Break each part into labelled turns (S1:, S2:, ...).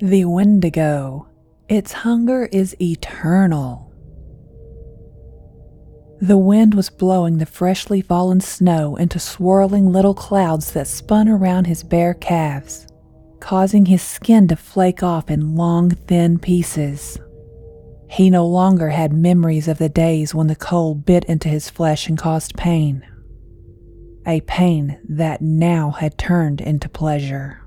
S1: The Wendigo. Its hunger is eternal. The wind was blowing the freshly fallen snow into swirling little clouds that spun around his bare calves, causing his skin to flake off in long, thin pieces. He no longer had memories of the days when the cold bit into his flesh and caused pain. A pain that now had turned into pleasure.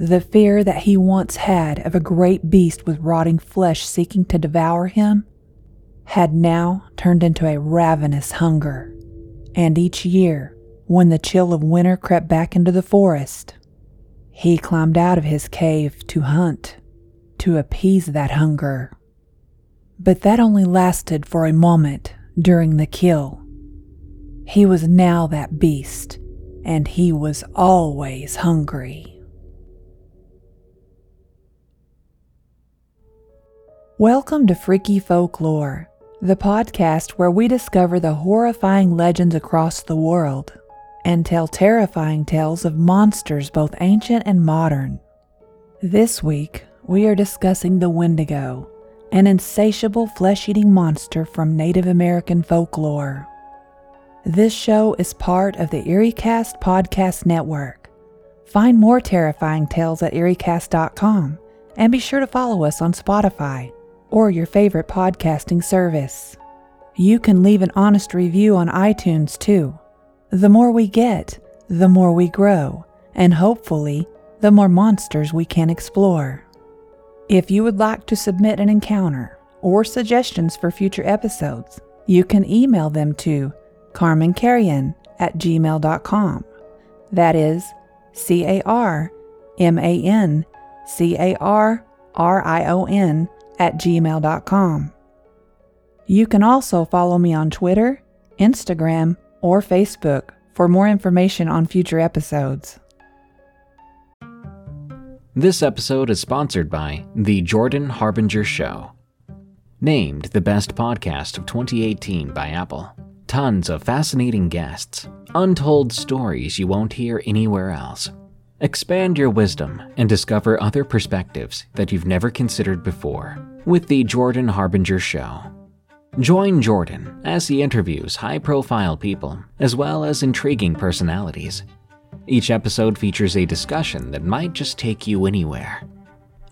S1: The fear that he once had of a great beast with rotting flesh seeking to devour him had now turned into a ravenous hunger. And each year, when the chill of winter crept back into the forest, he climbed out of his cave to hunt, to appease that hunger. But that only lasted for a moment during the kill. He was now that beast, and he was always hungry. Welcome to Freaky Folklore, the podcast where we discover the horrifying legends across the world and tell terrifying tales of monsters both ancient and modern. This week, we are discussing the Wendigo, an insatiable flesh eating monster from Native American folklore. This show is part of the EerieCast Podcast Network. Find more terrifying tales at EerieCast.com and be sure to follow us on Spotify or your favorite podcasting service. You can leave an honest review on iTunes too. The more we get, the more we grow, and hopefully, the more monsters we can explore. If you would like to submit an encounter or suggestions for future episodes, you can email them to carmancarrion at gmail.com. That is C A R M A N C A R R I O N at gmail.com. You can also follow me on Twitter, Instagram, or Facebook for more information on future episodes.
S2: This episode is sponsored by The Jordan Harbinger Show. Named the best podcast of 2018 by Apple. Tons of fascinating guests, untold stories you won't hear anywhere else. Expand your wisdom and discover other perspectives that you've never considered before with The Jordan Harbinger Show. Join Jordan as he interviews high profile people as well as intriguing personalities. Each episode features a discussion that might just take you anywhere.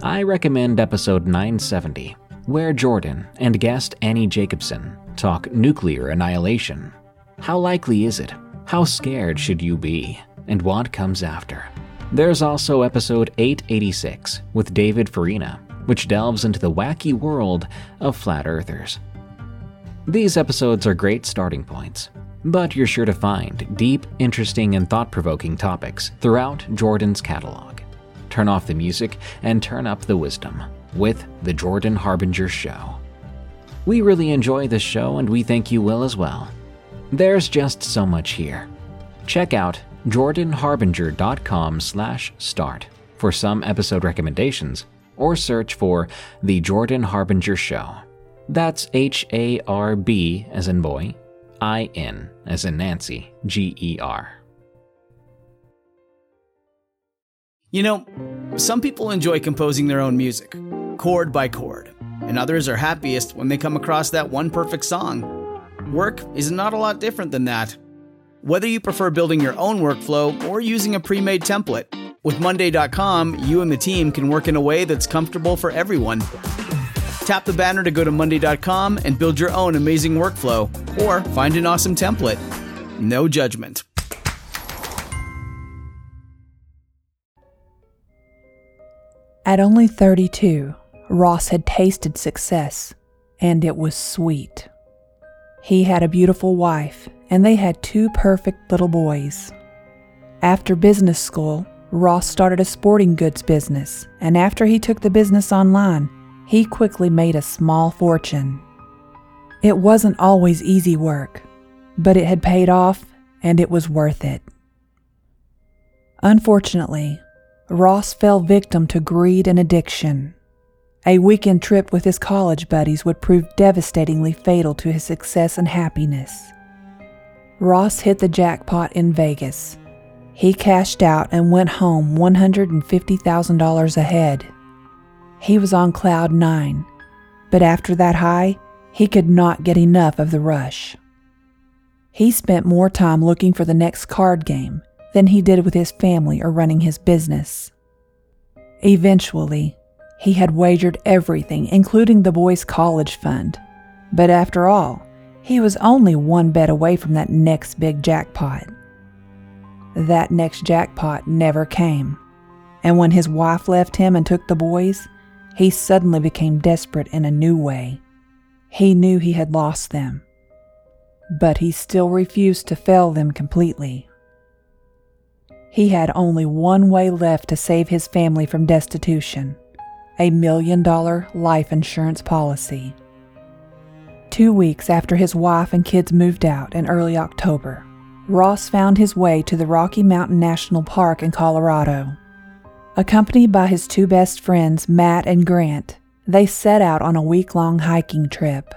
S2: I recommend episode 970, where Jordan and guest Annie Jacobsen talk nuclear annihilation. How likely is it? How scared should you be? And what comes after? There's also episode 886 with David Farina, which delves into the wacky world of flat earthers. These episodes are great starting points, but you're sure to find deep, interesting, and thought provoking topics throughout Jordan's catalog. Turn off the music and turn up the wisdom with The Jordan Harbinger Show. We really enjoy this show and we think you will as well. There's just so much here. Check out jordanharbinger.com slash start for some episode recommendations or search for The Jordan Harbinger Show. That's H A R B as in boy, I N as in Nancy, G E R.
S3: You know, some people enjoy composing their own music, chord by chord, and others are happiest when they come across that one perfect song. Work is not a lot different than that. Whether you prefer building your own workflow or using a pre made template, with Monday.com, you and the team can work in a way that's comfortable for everyone. Tap the banner to go to Monday.com and build your own amazing workflow or find an awesome template. No judgment.
S1: At only 32, Ross had tasted success, and it was sweet. He had a beautiful wife, and they had two perfect little boys. After business school, Ross started a sporting goods business, and after he took the business online, he quickly made a small fortune. It wasn't always easy work, but it had paid off and it was worth it. Unfortunately, Ross fell victim to greed and addiction. A weekend trip with his college buddies would prove devastatingly fatal to his success and happiness. Ross hit the jackpot in Vegas he cashed out and went home $150,000 ahead. He was on cloud nine, but after that high, he could not get enough of the rush. He spent more time looking for the next card game than he did with his family or running his business. Eventually, he had wagered everything, including the boys' college fund. But after all, he was only one bet away from that next big jackpot. That next jackpot never came. And when his wife left him and took the boys, he suddenly became desperate in a new way. He knew he had lost them, but he still refused to fail them completely. He had only one way left to save his family from destitution a million dollar life insurance policy. Two weeks after his wife and kids moved out in early October, Ross found his way to the Rocky Mountain National Park in Colorado. Accompanied by his two best friends, Matt and Grant, they set out on a week long hiking trip.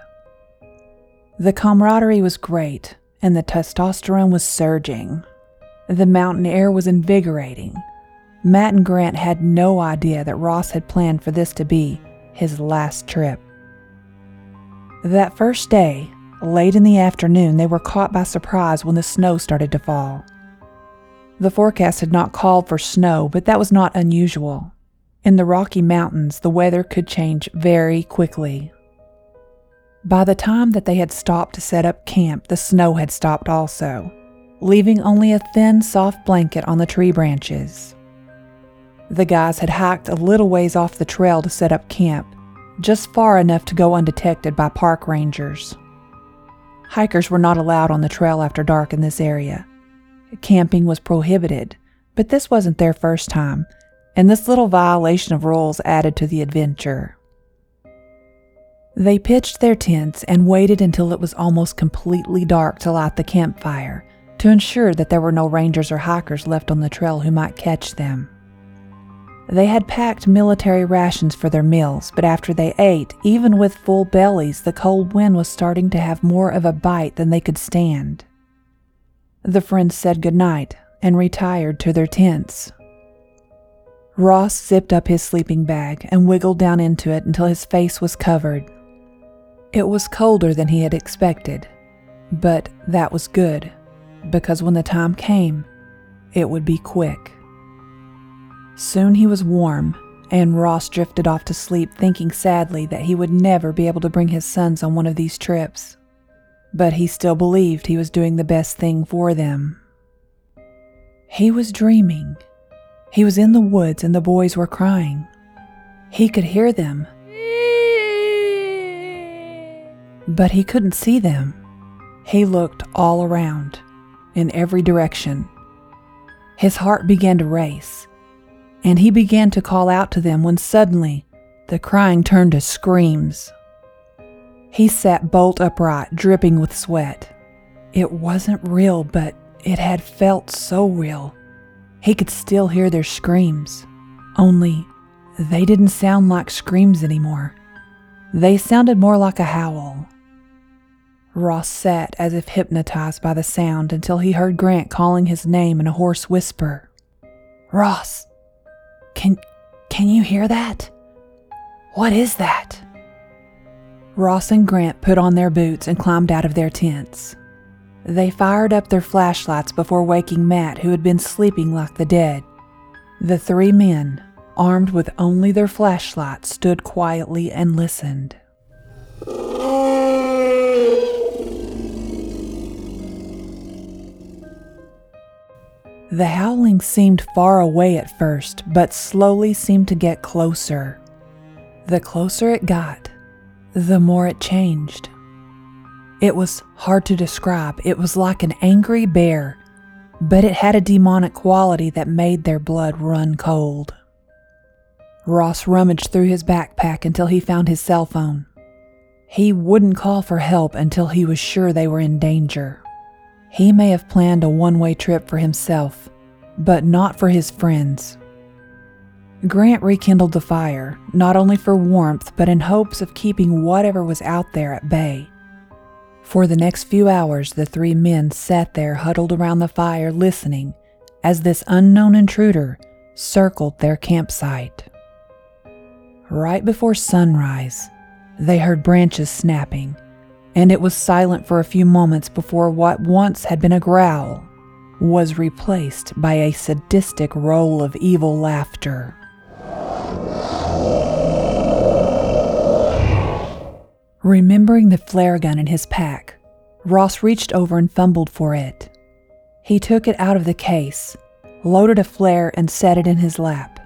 S1: The camaraderie was great, and the testosterone was surging. The mountain air was invigorating. Matt and Grant had no idea that Ross had planned for this to be his last trip. That first day, late in the afternoon, they were caught by surprise when the snow started to fall. The forecast had not called for snow, but that was not unusual. In the Rocky Mountains, the weather could change very quickly. By the time that they had stopped to set up camp, the snow had stopped also, leaving only a thin, soft blanket on the tree branches. The guys had hiked a little ways off the trail to set up camp, just far enough to go undetected by park rangers. Hikers were not allowed on the trail after dark in this area. Camping was prohibited, but this wasn't their first time, and this little violation of rules added to the adventure. They pitched their tents and waited until it was almost completely dark to light the campfire to ensure that there were no rangers or hikers left on the trail who might catch them. They had packed military rations for their meals, but after they ate, even with full bellies, the cold wind was starting to have more of a bite than they could stand. The friends said goodnight and retired to their tents. Ross zipped up his sleeping bag and wiggled down into it until his face was covered. It was colder than he had expected, but that was good, because when the time came, it would be quick. Soon he was warm, and Ross drifted off to sleep, thinking sadly that he would never be able to bring his sons on one of these trips. But he still believed he was doing the best thing for them. He was dreaming he was in the woods and the boys were crying. He could hear them, but he couldn't see them. He looked all around, in every direction. His heart began to race, and he began to call out to them when suddenly the crying turned to screams. He sat bolt upright, dripping with sweat. It wasn't real, but it had felt so real. He could still hear their screams, only they didn't sound like screams anymore. They sounded more like a howl. Ross sat as if hypnotized by the sound until he heard Grant calling his name in a hoarse whisper. Ross, can can you hear that? What is that? Ross and Grant put on their boots and climbed out of their tents. They fired up their flashlights before waking Matt, who had been sleeping like the dead. The three men, armed with only their flashlights, stood quietly and listened. The howling seemed far away at first, but slowly seemed to get closer. The closer it got, the more it changed. It was hard to describe. It was like an angry bear, but it had a demonic quality that made their blood run cold. Ross rummaged through his backpack until he found his cell phone. He wouldn't call for help until he was sure they were in danger. He may have planned a one way trip for himself, but not for his friends. Grant rekindled the fire, not only for warmth, but in hopes of keeping whatever was out there at bay. For the next few hours, the three men sat there huddled around the fire, listening as this unknown intruder circled their campsite. Right before sunrise, they heard branches snapping, and it was silent for a few moments before what once had been a growl was replaced by a sadistic roll of evil laughter. Remembering the flare gun in his pack, Ross reached over and fumbled for it. He took it out of the case, loaded a flare, and set it in his lap.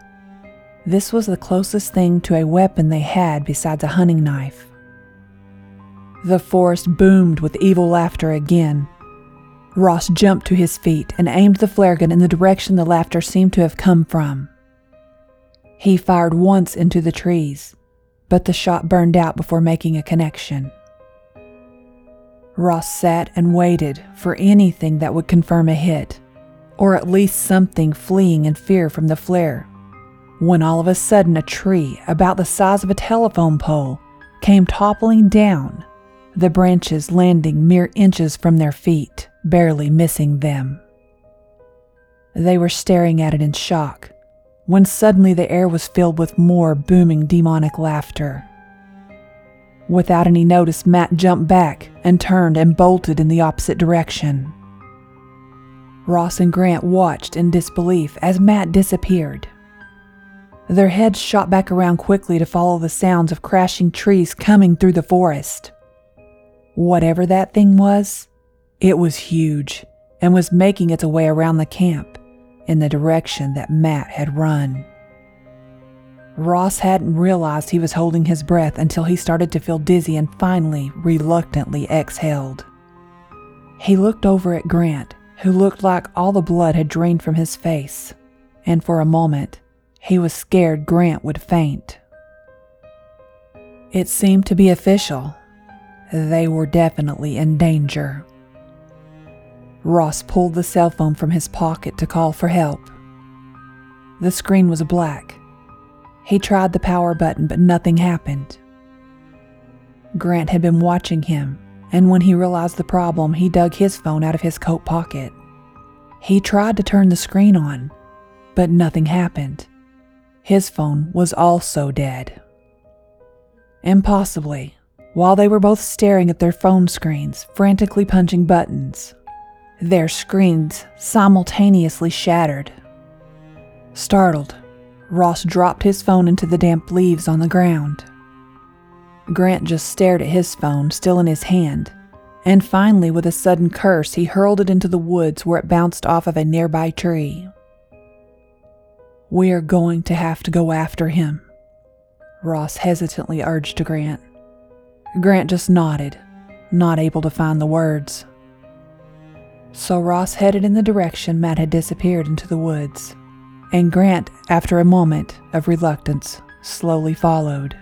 S1: This was the closest thing to a weapon they had besides a hunting knife. The forest boomed with evil laughter again. Ross jumped to his feet and aimed the flare gun in the direction the laughter seemed to have come from. He fired once into the trees, but the shot burned out before making a connection. Ross sat and waited for anything that would confirm a hit, or at least something fleeing in fear from the flare, when all of a sudden a tree about the size of a telephone pole came toppling down, the branches landing mere inches from their feet, barely missing them. They were staring at it in shock when suddenly the air was filled with more booming demonic laughter. Without any notice, Matt jumped back and turned and bolted in the opposite direction. Ross and Grant watched in disbelief as Matt disappeared. Their heads shot back around quickly to follow the sounds of crashing trees coming through the forest. Whatever that thing was, it was huge and was making its way around the camp in the direction that Matt had run. Ross hadn't realized he was holding his breath until he started to feel dizzy and finally reluctantly exhaled. He looked over at Grant, who looked like all the blood had drained from his face, and for a moment, he was scared Grant would faint. It seemed to be official. They were definitely in danger. Ross pulled the cell phone from his pocket to call for help. The screen was black he tried the power button, but nothing happened. Grant had been watching him, and when he realized the problem, he dug his phone out of his coat pocket. He tried to turn the screen on, but nothing happened. His phone was also dead. Impossibly, while they were both staring at their phone screens, frantically punching buttons, their screens simultaneously shattered. Startled, Ross dropped his phone into the damp leaves on the ground. Grant just stared at his phone, still in his hand, and finally, with a sudden curse, he hurled it into the woods where it bounced off of a nearby tree. We are going to have to go after him, Ross hesitantly urged to Grant. Grant just nodded, not able to find the words. So Ross headed in the direction Matt had disappeared into the woods and Grant, after a moment of reluctance, slowly followed.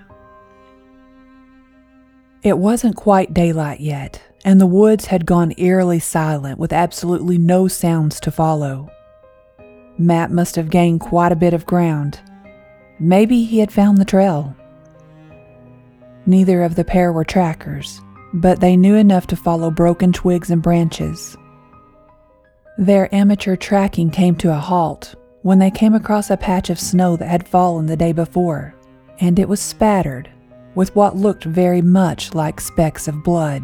S1: It wasn't quite daylight yet, and the woods had gone eerily silent with absolutely no sounds to follow. Matt must have gained quite a bit of ground. Maybe he had found the trail. Neither of the pair were trackers, but they knew enough to follow broken twigs and branches. Their amateur tracking came to a halt when they came across a patch of snow that had fallen the day before, and it was spattered with what looked very much like specks of blood.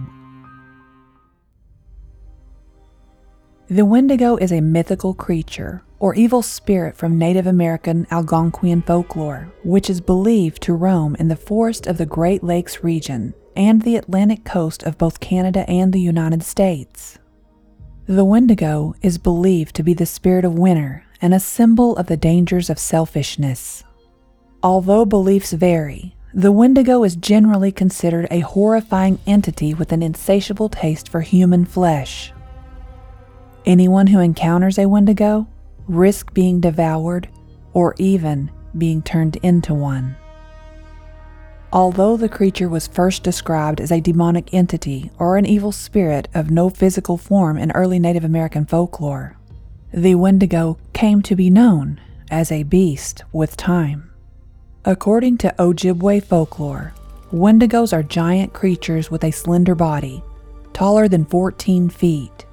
S1: The Wendigo is a mythical creature or evil spirit from Native American Algonquian folklore, which is believed to roam in the forest of the Great Lakes region and the Atlantic coast of both Canada and the United States. The Wendigo is believed to be the spirit of winter and a symbol of the dangers of selfishness. Although beliefs vary, the Wendigo is generally considered a horrifying entity with an insatiable taste for human flesh. Anyone who encounters a Wendigo risks being devoured or even being turned into one. Although the creature was first described as a demonic entity or an evil spirit of no physical form in early Native American folklore, the Wendigo came to be known as a beast with time. According to Ojibwe folklore, Wendigos are giant creatures with a slender body, taller than 14 feet.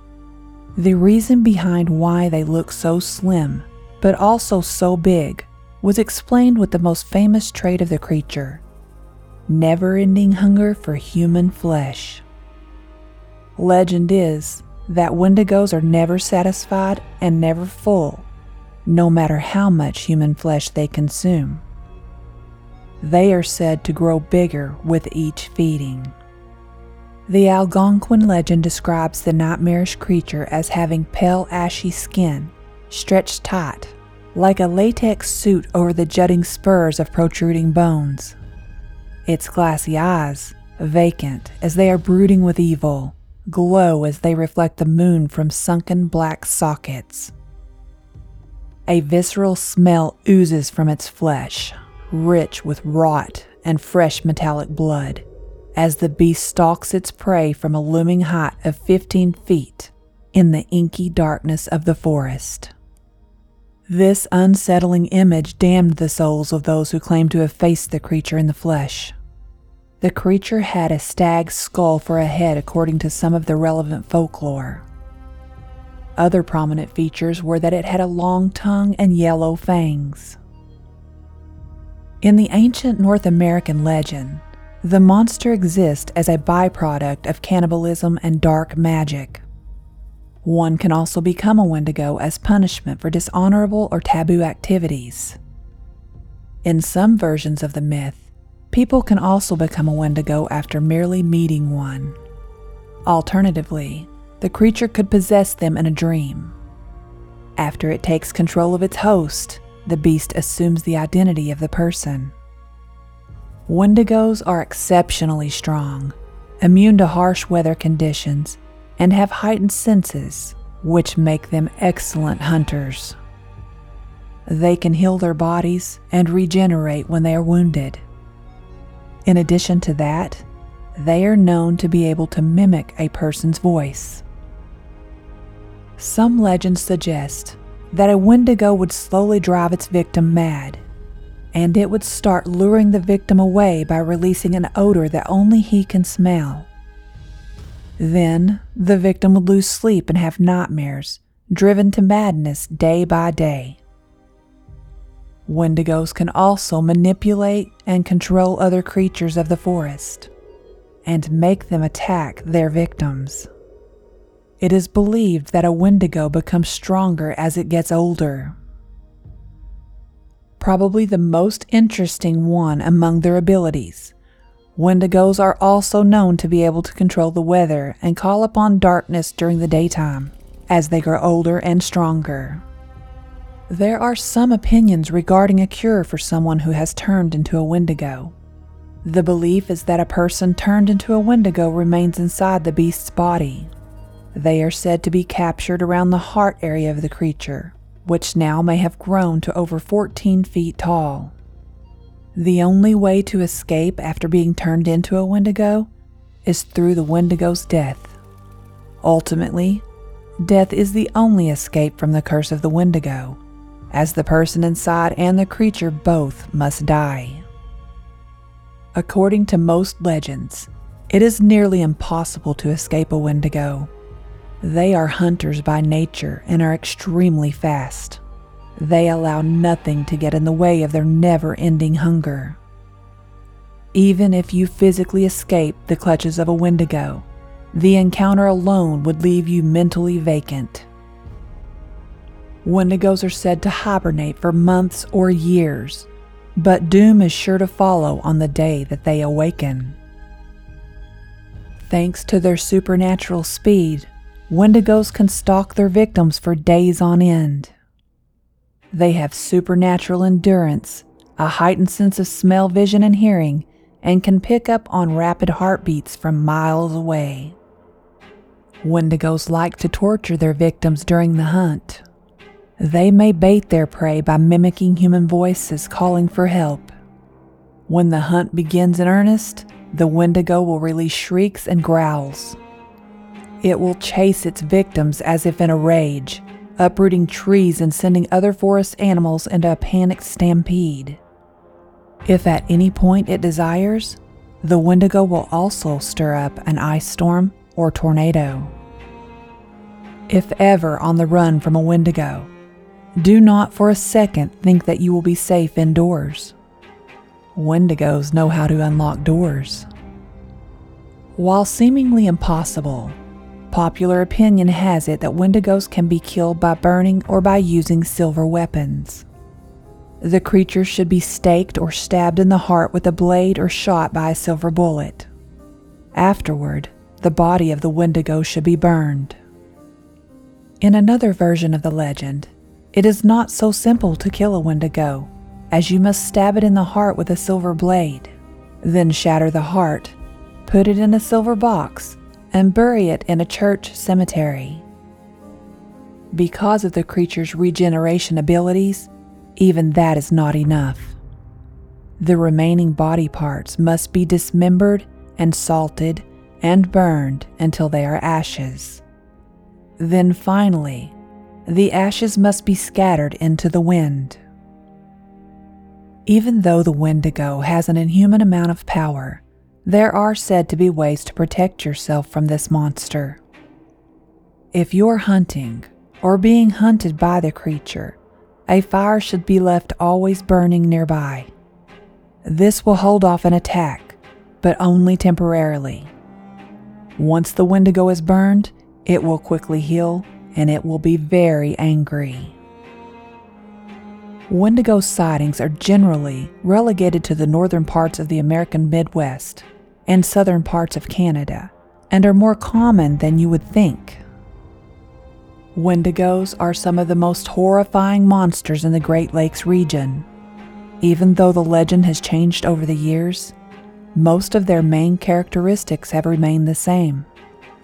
S1: The reason behind why they look so slim, but also so big, was explained with the most famous trait of the creature never ending hunger for human flesh. Legend is that wendigos are never satisfied and never full, no matter how much human flesh they consume. They are said to grow bigger with each feeding. The Algonquin legend describes the nightmarish creature as having pale ashy skin, stretched tight, like a latex suit over the jutting spurs of protruding bones. Its glassy eyes, vacant as they are brooding with evil, glow as they reflect the moon from sunken black sockets. A visceral smell oozes from its flesh, rich with rot and fresh metallic blood, as the beast stalks its prey from a looming height of 15 feet in the inky darkness of the forest. This unsettling image damned the souls of those who claimed to have faced the creature in the flesh. The creature had a stag's skull for a head, according to some of the relevant folklore. Other prominent features were that it had a long tongue and yellow fangs. In the ancient North American legend, the monster exists as a byproduct of cannibalism and dark magic. One can also become a Wendigo as punishment for dishonorable or taboo activities. In some versions of the myth, people can also become a Wendigo after merely meeting one. Alternatively, the creature could possess them in a dream. After it takes control of its host, the beast assumes the identity of the person. Wendigos are exceptionally strong, immune to harsh weather conditions, and have heightened senses, which make them excellent hunters. They can heal their bodies and regenerate when they are wounded. In addition to that, they are known to be able to mimic a person's voice. Some legends suggest that a wendigo would slowly drive its victim mad, and it would start luring the victim away by releasing an odor that only he can smell. Then the victim would lose sleep and have nightmares, driven to madness day by day. Wendigos can also manipulate and control other creatures of the forest and make them attack their victims. It is believed that a Wendigo becomes stronger as it gets older. Probably the most interesting one among their abilities Wendigos are also known to be able to control the weather and call upon darkness during the daytime as they grow older and stronger. There are some opinions regarding a cure for someone who has turned into a Wendigo. The belief is that a person turned into a Wendigo remains inside the beast's body. They are said to be captured around the heart area of the creature, which now may have grown to over 14 feet tall. The only way to escape after being turned into a Wendigo is through the Wendigo's death. Ultimately, death is the only escape from the curse of the Wendigo, as the person inside and the creature both must die. According to most legends, it is nearly impossible to escape a Wendigo. They are hunters by nature and are extremely fast. They allow nothing to get in the way of their never ending hunger. Even if you physically escape the clutches of a Wendigo, the encounter alone would leave you mentally vacant. Wendigos are said to hibernate for months or years, but doom is sure to follow on the day that they awaken. Thanks to their supernatural speed, Wendigos can stalk their victims for days on end. They have supernatural endurance, a heightened sense of smell, vision, and hearing, and can pick up on rapid heartbeats from miles away. Wendigos like to torture their victims during the hunt. They may bait their prey by mimicking human voices calling for help. When the hunt begins in earnest, the Wendigo will release shrieks and growls. It will chase its victims as if in a rage, uprooting trees and sending other forest animals into a panicked stampede. If at any point it desires, the Wendigo will also stir up an ice storm or tornado. If ever on the run from a Wendigo, do not for a second think that you will be safe indoors. Wendigos know how to unlock doors. While seemingly impossible, popular opinion has it that Wendigos can be killed by burning or by using silver weapons. The creature should be staked or stabbed in the heart with a blade or shot by a silver bullet. Afterward, the body of the Wendigo should be burned. In another version of the legend, it is not so simple to kill a Wendigo, as you must stab it in the heart with a silver blade, then shatter the heart, put it in a silver box, and bury it in a church cemetery. Because of the creature's regeneration abilities, even that is not enough. The remaining body parts must be dismembered and salted and burned until they are ashes. Then finally, the ashes must be scattered into the wind. Even though the Wendigo has an inhuman amount of power, there are said to be ways to protect yourself from this monster. If you're hunting or being hunted by the creature, a fire should be left always burning nearby. This will hold off an attack, but only temporarily. Once the Wendigo is burned, it will quickly heal and it will be very angry. Wendigo sightings are generally relegated to the northern parts of the American Midwest and southern parts of Canada and are more common than you would think. Wendigos are some of the most horrifying monsters in the Great Lakes region. Even though the legend has changed over the years, most of their main characteristics have remained the same,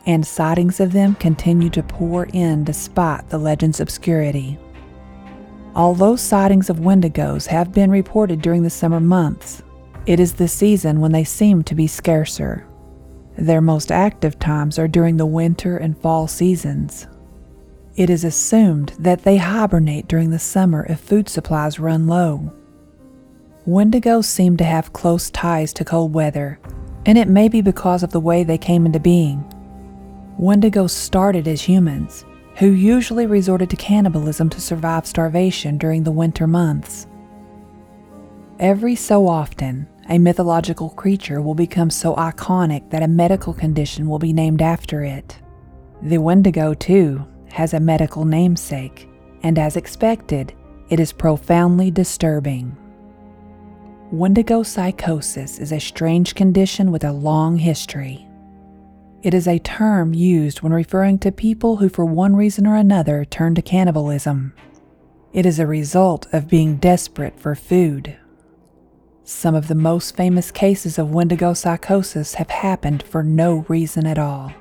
S1: and sightings of them continue to pour in despite the legend's obscurity. Although sightings of Wendigos have been reported during the summer months, it is the season when they seem to be scarcer. Their most active times are during the winter and fall seasons. It is assumed that they hibernate during the summer if food supplies run low. Wendigos seem to have close ties to cold weather, and it may be because of the way they came into being. Wendigos started as humans, who usually resorted to cannibalism to survive starvation during the winter months. Every so often, a mythological creature will become so iconic that a medical condition will be named after it. The Wendigo, too, has a medical namesake, and as expected, it is profoundly disturbing. Wendigo psychosis is a strange condition with a long history. It is a term used when referring to people who, for one reason or another, turn to cannibalism. It is a result of being desperate for food. Some of the most famous cases of Wendigo psychosis have happened for no reason at all.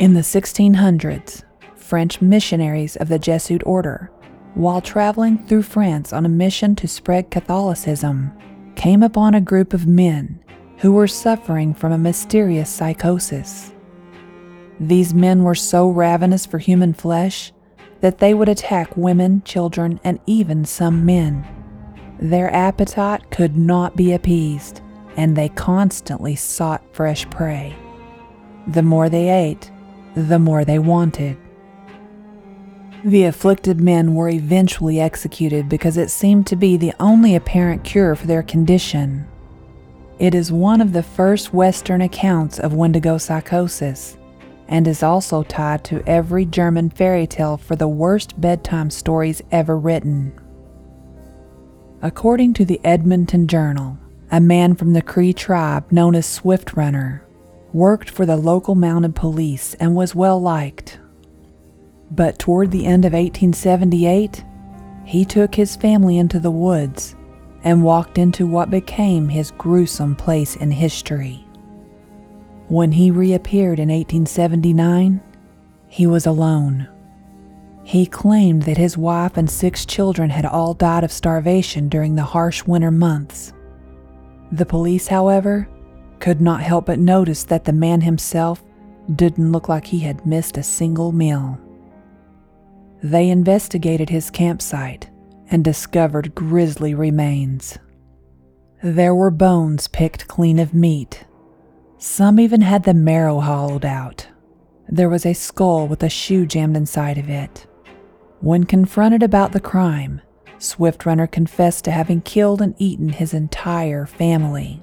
S1: In the 1600s, French missionaries of the Jesuit order, while traveling through France on a mission to spread Catholicism, came upon a group of men who were suffering from a mysterious psychosis. These men were so ravenous for human flesh that they would attack women, children, and even some men. Their appetite could not be appeased, and they constantly sought fresh prey. The more they ate, the more they wanted. The afflicted men were eventually executed because it seemed to be the only apparent cure for their condition. It is one of the first Western accounts of Wendigo psychosis and is also tied to every German fairy tale for the worst bedtime stories ever written. According to the Edmonton Journal, a man from the Cree tribe known as Swift Runner worked for the local mounted police and was well liked. But toward the end of 1878, he took his family into the woods and walked into what became his gruesome place in history. When he reappeared in 1879, he was alone. He claimed that his wife and six children had all died of starvation during the harsh winter months. The police, however, could not help but notice that the man himself didn't look like he had missed a single meal. They investigated his campsite and discovered grisly remains. There were bones picked clean of meat. Some even had the marrow hollowed out. There was a skull with a shoe jammed inside of it. When confronted about the crime, Swift Runner confessed to having killed and eaten his entire family.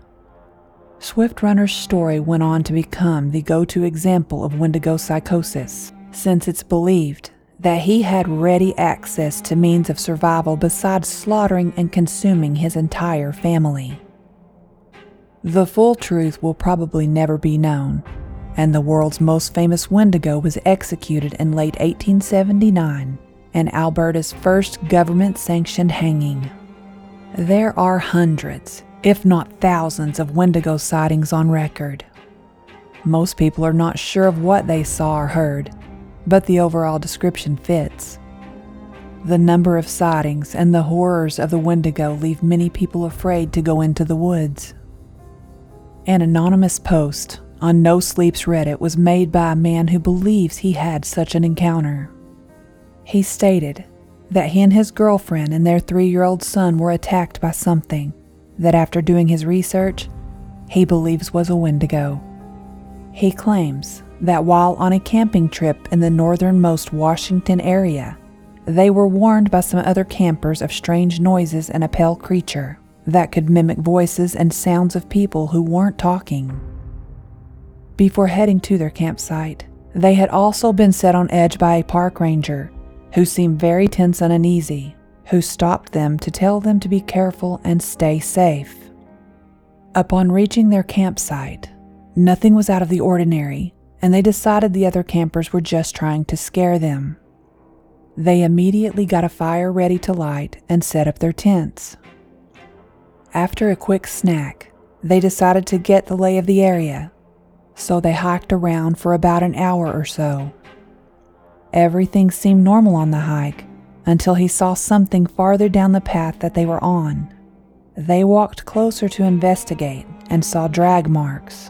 S1: Swift Runner's story went on to become the go to example of Wendigo psychosis, since it's believed that he had ready access to means of survival besides slaughtering and consuming his entire family. The full truth will probably never be known, and the world's most famous Wendigo was executed in late 1879 in Alberta's first government sanctioned hanging. There are hundreds, if not thousands, of Wendigo sightings on record. Most people are not sure of what they saw or heard, but the overall description fits. The number of sightings and the horrors of the Wendigo leave many people afraid to go into the woods. An anonymous post on No Sleep's Reddit was made by a man who believes he had such an encounter. He stated that he and his girlfriend and their three year old son were attacked by something that, after doing his research, he believes was a Wendigo. He claims that while on a camping trip in the northernmost Washington area, they were warned by some other campers of strange noises and a pale creature that could mimic voices and sounds of people who weren't talking. Before heading to their campsite, they had also been set on edge by a park ranger who seemed very tense and uneasy, who stopped them to tell them to be careful and stay safe. Upon reaching their campsite, nothing was out of the ordinary and they decided the other campers were just trying to scare them. They immediately got a fire ready to light and set up their tents. After a quick snack, they decided to get the lay of the area, so they hiked around for about an hour or so. Everything seemed normal on the hike until he saw something farther down the path that they were on. They walked closer to investigate and saw drag marks.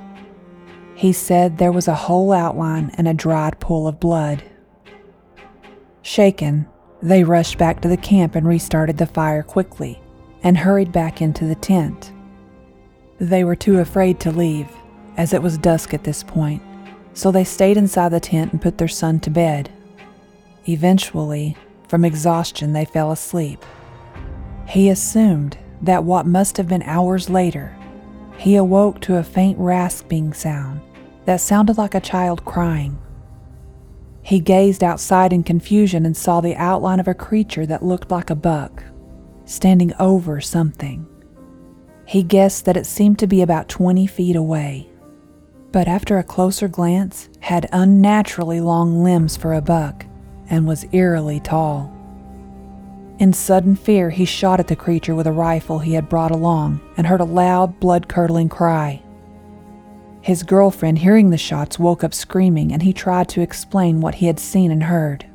S1: He said there was a whole outline and a dried pool of blood. Shaken, they rushed back to the camp and restarted the fire quickly and hurried back into the tent. They were too afraid to leave, as it was dusk at this point, so they stayed inside the tent and put their son to bed. Eventually, from exhaustion, they fell asleep. He assumed that what must have been hours later, he awoke to a faint rasping sound that sounded like a child crying. He gazed outside in confusion and saw the outline of a creature that looked like a buck, standing over something. He guessed that it seemed to be about 20 feet away, but after a closer glance, had unnaturally long limbs for a buck and was eerily tall. In sudden fear, he shot at the creature with a rifle he had brought along and heard a loud, blood curdling cry. His girlfriend, hearing the shots, woke up screaming and he tried to explain what he had seen and heard.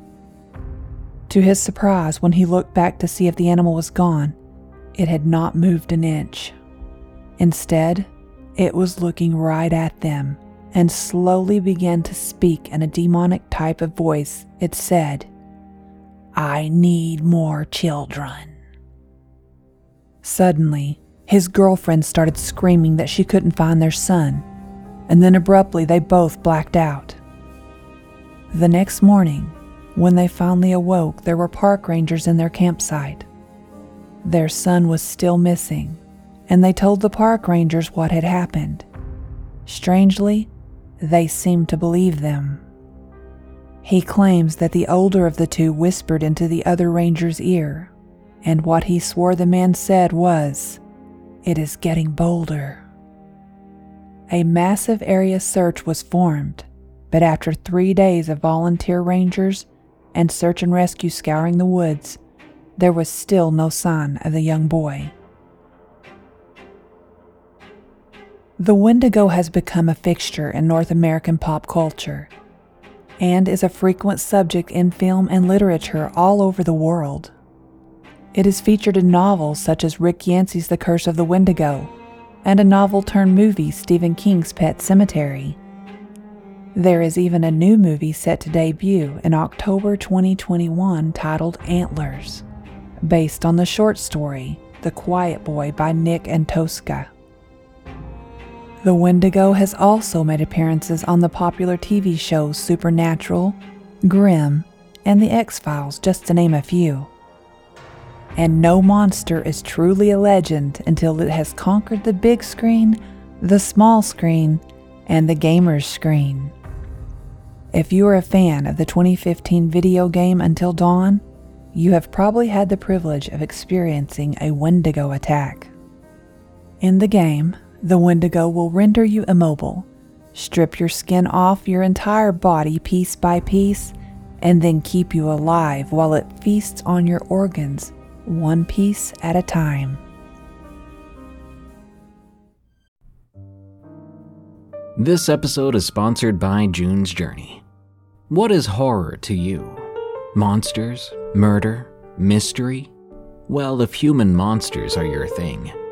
S1: To his surprise, when he looked back to see if the animal was gone, it had not moved an inch. Instead, it was looking right at them and slowly began to speak in a demonic type of voice. It said, I need more children. Suddenly, his girlfriend started screaming that she couldn't find their son and then abruptly they both blacked out. The next morning, when they finally awoke, there were park rangers in their campsite. Their son was still missing, and they told the park rangers what had happened. Strangely, they seemed to believe them. He claims that the older of the two whispered into the other ranger's ear, and what he swore the man said was, It is getting bolder a massive area search was formed, but after three days of volunteer rangers and search and rescue scouring the woods, there was still no sign of the young boy. The Wendigo has become a fixture in North American pop culture and is a frequent subject in film and literature all over the world. It is featured in novels such as Rick Yancey's The Curse of the Wendigo and a novel turned movie, Stephen King's Pet Sematary. There is even a new movie set to debut in October 2021 titled Antlers, based on the short story The Quiet Boy by Nick Antosca. The Wendigo has also made appearances on the popular TV shows Supernatural, Grimm, and The X Files, just to name a few. And no monster is truly a legend until it has conquered the big screen, the small screen, and the gamer's screen. If you are a fan of the 2015 video game Until Dawn, you have probably had the privilege of experiencing a Wendigo attack. In the game, the Wendigo will render you immobile, strip your skin off your entire body piece by piece, and then keep you alive while it feasts on your organs, one piece at a time.
S2: This episode is sponsored by June's Journey. What is horror to you? Monsters? Murder? Mystery? Well, if human monsters are your thing,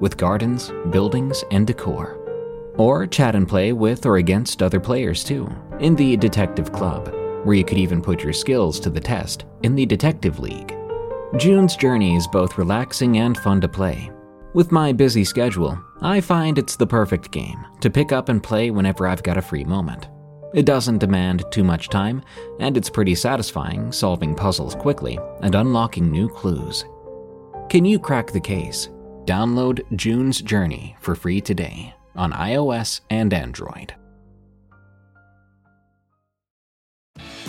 S2: with gardens, buildings, and decor. Or chat and play with or against other players too, in the Detective Club, where you could even put your skills to the test in the Detective League. June's Journey is both relaxing and fun to play. With my busy schedule, I find it's the perfect game to pick up and play whenever I've got a free moment. It doesn't demand too much time, and it's pretty satisfying solving puzzles quickly and unlocking new clues. Can you crack the case? Download June's Journey for free today on iOS and Android.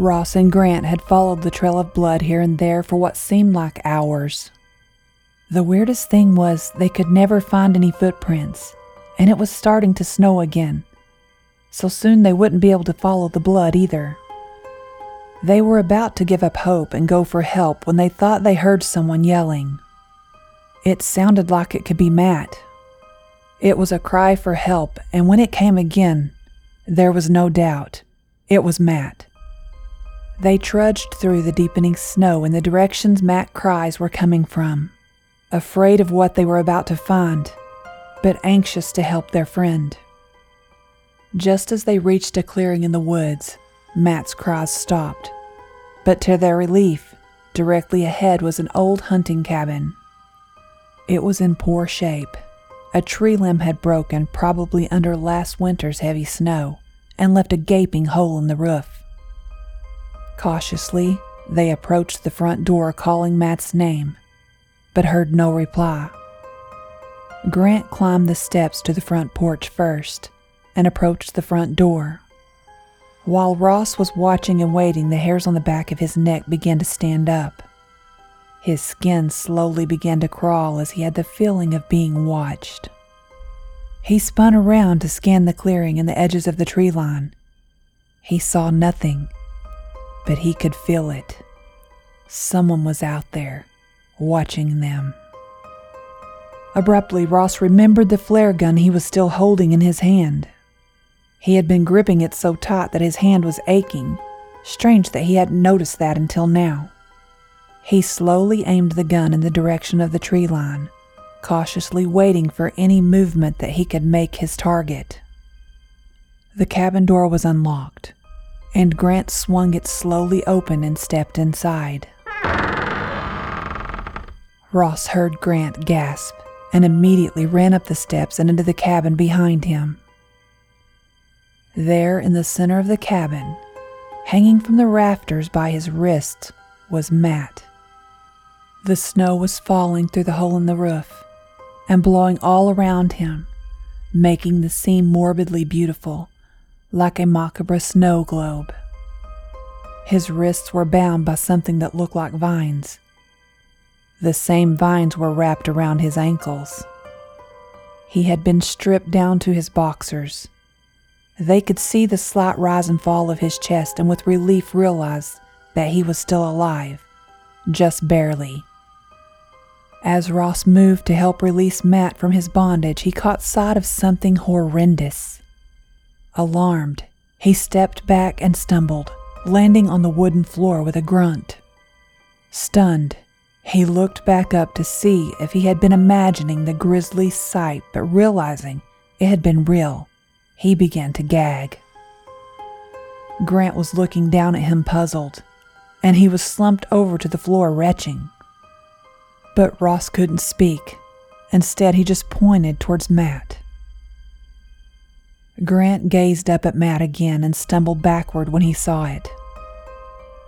S1: Ross and Grant had followed the trail of blood here and there for what seemed like hours. The weirdest thing was they could never find any footprints, and it was starting to snow again, so soon they wouldn't be able to follow the blood either. They were about to give up hope and go for help when they thought they heard someone yelling. It sounded like it could be Matt. It was a cry for help, and when it came again, there was no doubt it was Matt. They trudged through the deepening snow in the directions Matt's cries were coming from, afraid of what they were about to find, but anxious to help their friend. Just as they reached a clearing in the woods, Matt's cries stopped. But to their relief, directly ahead was an old hunting cabin. It was in poor shape. A tree limb had broken, probably under last winter's heavy snow, and left a gaping hole in the roof. Cautiously, they approached the front door calling Matt's name, but heard no reply. Grant climbed the steps to the front porch first and approached the front door. While Ross was watching and waiting, the hairs on the back of his neck began to stand up. His skin slowly began to crawl as he had the feeling of being watched. He spun around to scan the clearing and the edges of the tree line. He saw nothing but he could feel it. Someone was out there, watching them. Abruptly, Ross remembered the flare gun he was still holding in his hand. He had been gripping it so tight that his hand was aching. Strange that he hadn't noticed that until now. He slowly aimed the gun in the direction of the tree line, cautiously waiting for any movement that he could make his target. The cabin door was unlocked, and Grant swung it slowly open and stepped inside. Ross heard Grant gasp and immediately ran up the steps and into the cabin behind him. There in the center of the cabin, hanging from the rafters by his wrists, was Matt. The snow was falling through the hole in the roof and blowing all around him, making the scene morbidly beautiful, like a macabre snow globe. His wrists were bound by something that looked like vines. The same vines were wrapped around his ankles. He had been stripped down to his boxers. They could see the slight rise and fall of his chest and with relief realized that he was still alive, just barely. As Ross moved to help release Matt from his bondage, he caught sight of something horrendous. Alarmed, he stepped back and stumbled, landing on the wooden floor with a grunt. Stunned, he looked back up to see if he had been imagining the grisly sight, but realizing it had been real, he began to gag. Grant was looking down at him puzzled, and he was slumped over to the floor retching. But Ross couldn't speak. Instead, he just pointed towards Matt. Grant gazed up at Matt again and stumbled backward when he saw it.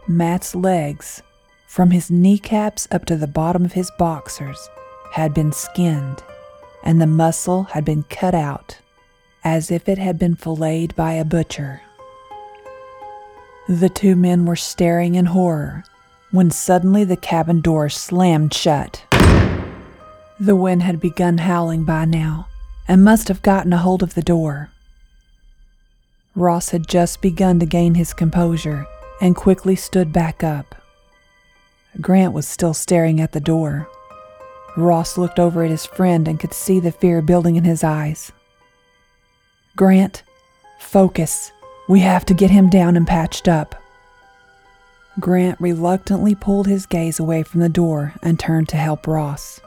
S1: Matt's legs, from his kneecaps up to the bottom of his boxers, had been skinned, and the muscle had been cut out as if it had been filleted by a butcher. The two men were staring in horror when suddenly the cabin door slammed shut. The wind had begun howling by now and must have gotten a hold of the door. Ross had just begun to gain his composure and quickly stood back up. Grant was still staring at the door. Ross looked over at his friend and could see the fear building in his eyes. Grant, focus. We have to get him down and patched up. Grant reluctantly pulled his gaze away from the door and turned to help Ross.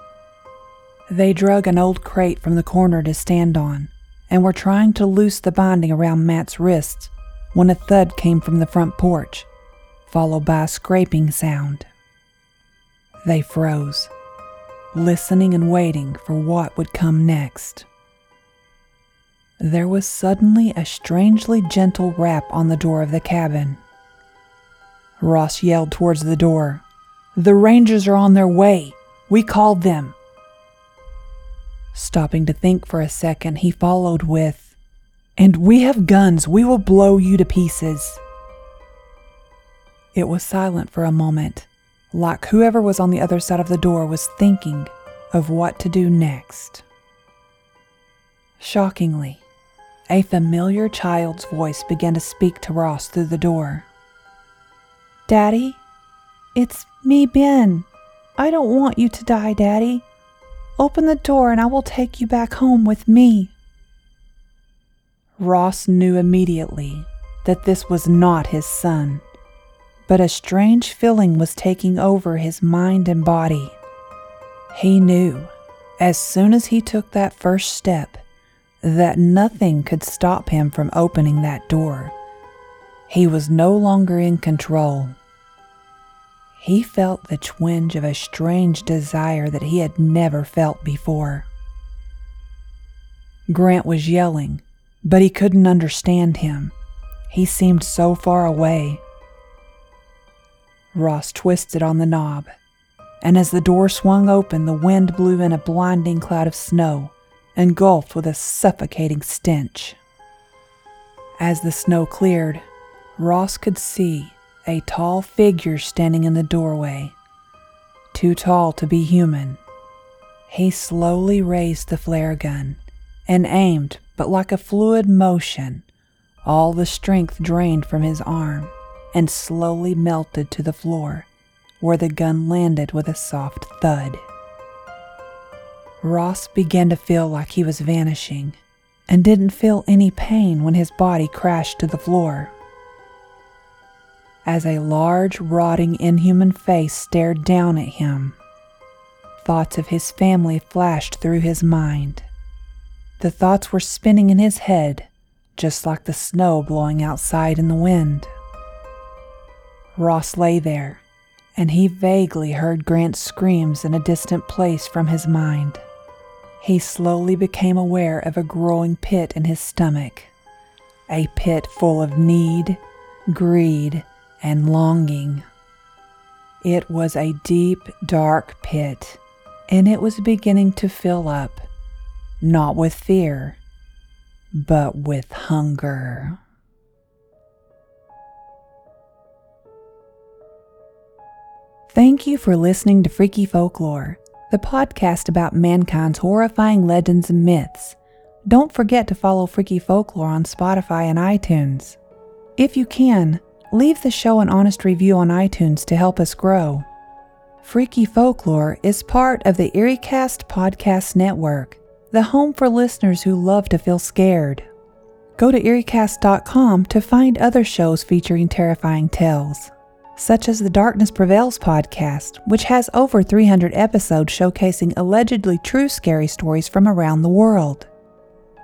S1: They drug an old crate from the corner to stand on and were trying to loose the binding around Matt's wrists when a thud came from the front porch, followed by a scraping sound. They froze, listening and waiting for what would come next. There was suddenly a strangely gentle rap on the door of the cabin. Ross yelled towards the door. The Rangers are on their way. We called them. Stopping to think for a second, he followed with, And we have guns. We will blow you to pieces. It was silent for a moment, like whoever was on the other side of the door was thinking of what to do next. Shockingly, a familiar child's voice began to speak to Ross through the door. Daddy, it's me, Ben. I don't want you to die, Daddy. Open the door and I will take you back home with me. Ross knew immediately that this was not his son, but a strange feeling was taking over his mind and body. He knew, as soon as he took that first step, that nothing could stop him from opening that door. He was no longer in control. He felt the twinge of a strange desire that he had never felt before. Grant was yelling, but he couldn't understand him. He seemed so far away. Ross twisted on the knob, and as the door swung open, the wind blew in a blinding cloud of snow engulfed with a suffocating stench. As the snow cleared, Ross could see a tall figure standing in the doorway, too tall to be human. He slowly raised the flare gun and aimed, but like a fluid motion, all the strength drained from his arm and slowly melted to the floor, where the gun landed with a soft thud. Ross began to feel like he was vanishing and didn't feel any pain when his body crashed to the floor. As a large, rotting, inhuman face stared down at him, thoughts of his family flashed through his mind. The thoughts were spinning in his head, just like the snow blowing outside in the wind. Ross lay there, and he vaguely heard Grant's screams in a distant place from his mind. He slowly became aware of a growing pit in his stomach, a pit full of need, greed, and longing. It was a deep, dark pit, and it was beginning to fill up, not with fear, but with hunger. Thank you for listening to Freaky Folklore, the podcast about mankind's horrifying legends and myths. Don't forget to follow Freaky Folklore on Spotify and iTunes. If you can, leave the show an honest review on iTunes to help us grow. Freaky Folklore is part of the EerieCast Podcast Network, the home for listeners who love to feel scared. Go to EerieCast.com to find other shows featuring terrifying tales such as the Darkness Prevails podcast, which has over 300 episodes showcasing allegedly true scary stories from around the world.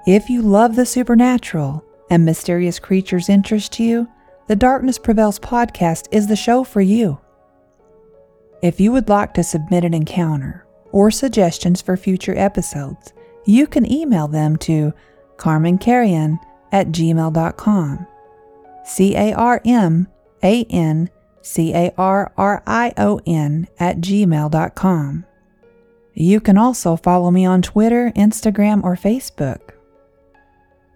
S1: If you love the supernatural and mysterious creatures interest you, the Darkness Prevails podcast is the show for you. If you would like to submit an encounter or suggestions for future episodes, you can email them to carmancarrion at gmail.com. C A R M A N C A R R I O N, at gmail.com. You can also follow me on Twitter, Instagram, or Facebook.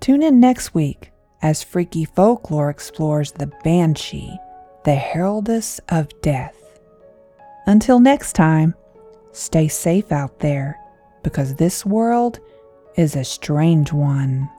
S1: Tune in next week as Freaky Folklore explores the Banshee, the heraldess of death. Until next time, stay safe out there because this world is a strange one.